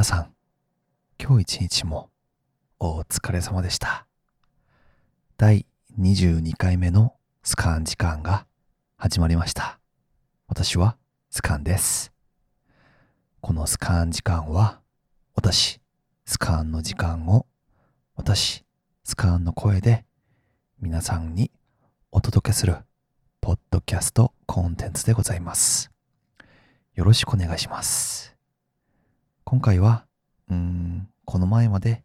皆さん、今日一日もお疲れ様でした。第22回目のスカン時間が始まりました。私はスカンです。このスカン時間は、私、スカンの時間を、私、スカンの声で皆さんにお届けするポッドキャストコンテンツでございます。よろしくお願いします。今回は、うーん、この前まで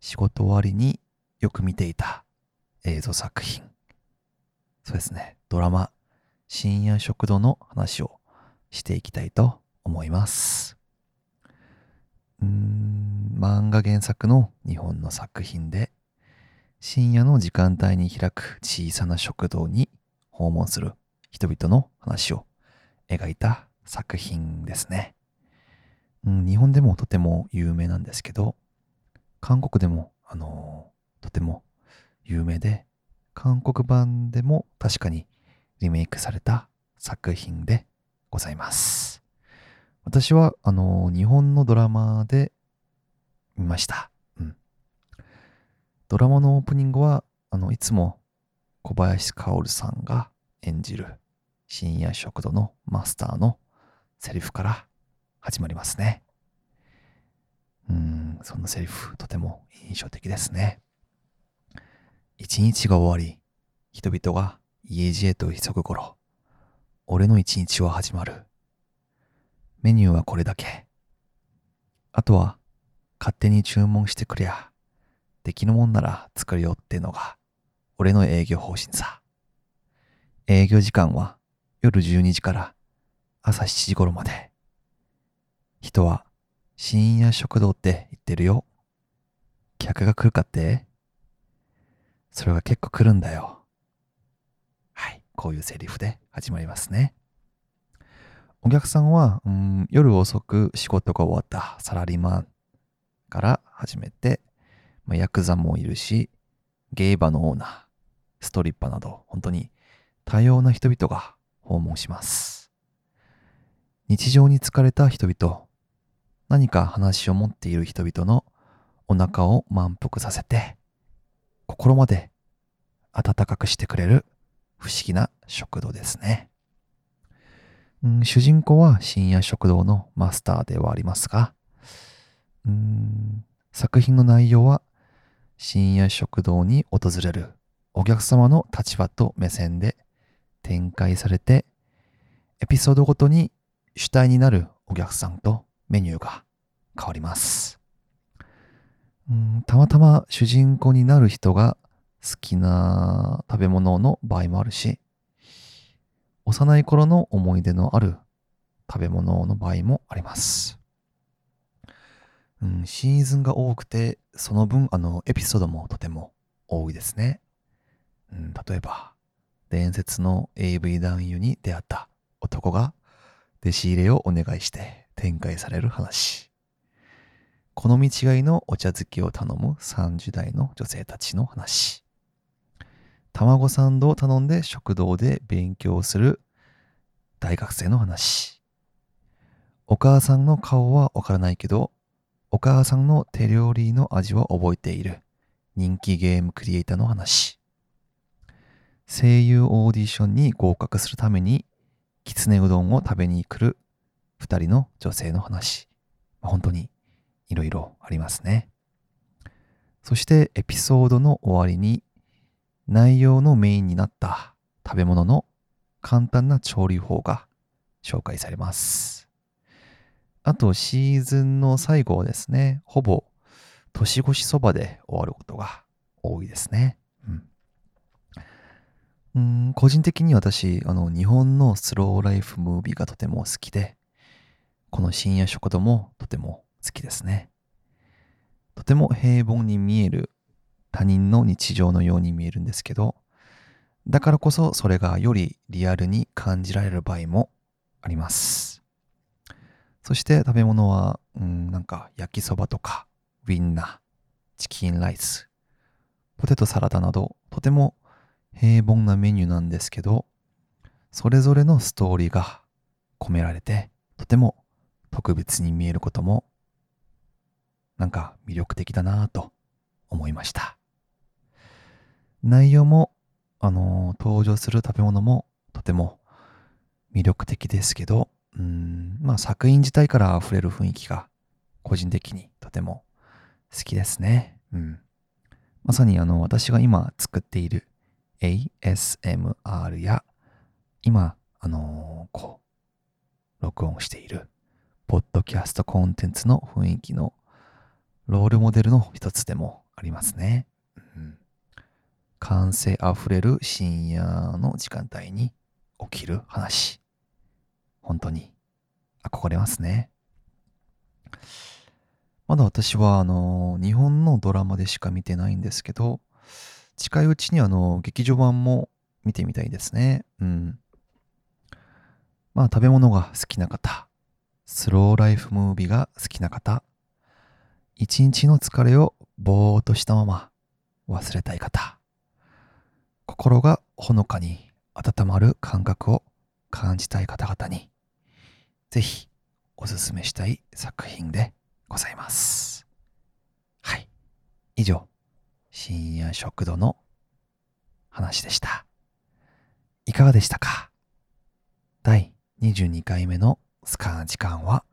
仕事終わりによく見ていた映像作品。そうですね、ドラマ、深夜食堂の話をしていきたいと思います。うーん、漫画原作の日本の作品で、深夜の時間帯に開く小さな食堂に訪問する人々の話を描いた作品ですね。うん、日本でもとても有名なんですけど、韓国でも、あのーとても有名で、韓国版でも確かにリメイクされた作品でございます。私は、あのー日本のドラマで見ました。うん。ドラマのオープニングは、あの、いつも小林薫さんが演じる深夜食堂のマスターのセリフから始まりますね。うん、そのセリフとても印象的ですね。一日が終わり、人々が家路へと急ぐ頃、俺の一日は始まる。メニューはこれだけ。あとは、勝手に注文してくりゃ、できるもんなら作るよってのが、俺の営業方針さ。営業時間は夜12時から朝7時頃まで。人は深夜食堂って言ってるよ。客が来るかって？それが結構来るんだよ。はい、こういうセリフで始まりますね。お客さんは、うん、夜遅く仕事が終わったサラリーマンから始めて、まあ、ヤクザもいるし、ゲイバーのオーナー、ストリッパなど、本当に多様な人々が訪問します。日常に疲れた人々、何か話を持っている人々のお腹を満腹させて、心まで温かくしてくれる不思議な食堂ですね。うん主人公は深夜食堂のマスターではありますが、うん作品の内容は深夜食堂に訪れるお客様の立場と目線で展開されて、エピソードごとに主体になるお客さんとメニューが変わります。うんたまたま主人公になる人が好きな食べ物の場合もあるし、幼い頃の思い出のある食べ物の場合もあります。うん、シーズンが多くて、その分、あの、エピソードもとても多いですね。うん、例えば、伝説の AV 男優に出会った男が弟子入れをお願いして展開される話。好み違いのお茶漬けを頼む30代の女性たちの話。卵サンドを頼んで食堂で勉強する大学生の話。お母さんの顔はわからないけど、お母さんの手料理の味は覚えている人気ゲームクリエイターの話。声優オーディションに合格するためにきつねうどんを食べに来る二人の女性の話。本当にいろいろありますね。そしてエピソードの終わりに内容のメインになった食べ物の簡単な調理法が紹介されます。あとシーズンの最後はですね、ほぼ年越しそばで終わることが多いですね。うんうん個人的に私、あの、日本のスローライフムービーがとても好きで、この深夜食堂もとても好きですね。とても平凡に見える他人の日常のように見えるんですけど、だからこそそれがよりリアルに感じられる場合もあります。そして食べ物は、うん、なんか焼きそばとか、ウィンナー、チキンライス、ポテトサラダなど、とても平凡なメニューなんですけど、それぞれのストーリーが込められて、とても特別に見えることもなんか魅力的だなぁと思いました。内容も、あのー、登場する食べ物もとても魅力的ですけど、うん、まあ作品自体から溢れる雰囲気が個人的にとても好きですね。うん。まさにあの私が今作っている ASMR や今、あのー、こう、録音しているポッドキャストコンテンツの雰囲気のロールモデルの一つでもありますね。うん、感性あふれる深夜の時間帯に起きる話。本当に憧れますね。まだ私はあの日本のドラマでしか見てないんですけど、近いうちにあの劇場版も見てみたいですね。うん。まあ食べ物が好きな方、スローライフムービーが好きな方、一日の疲れをぼーっとしたまま忘れたい方、心がほのかに温まる感覚を感じたい方々に、ぜひおすすめしたい作品でございます。はい。以上、深夜食堂の話でした。いかがでしたか？第22回目のスカーン時間は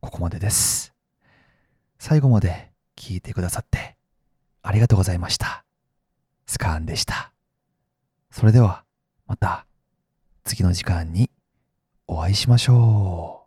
ここまでです。最後まで聞いてくださってありがとうございました。スカーンでした。それではまた次の時間にお会いしましょう。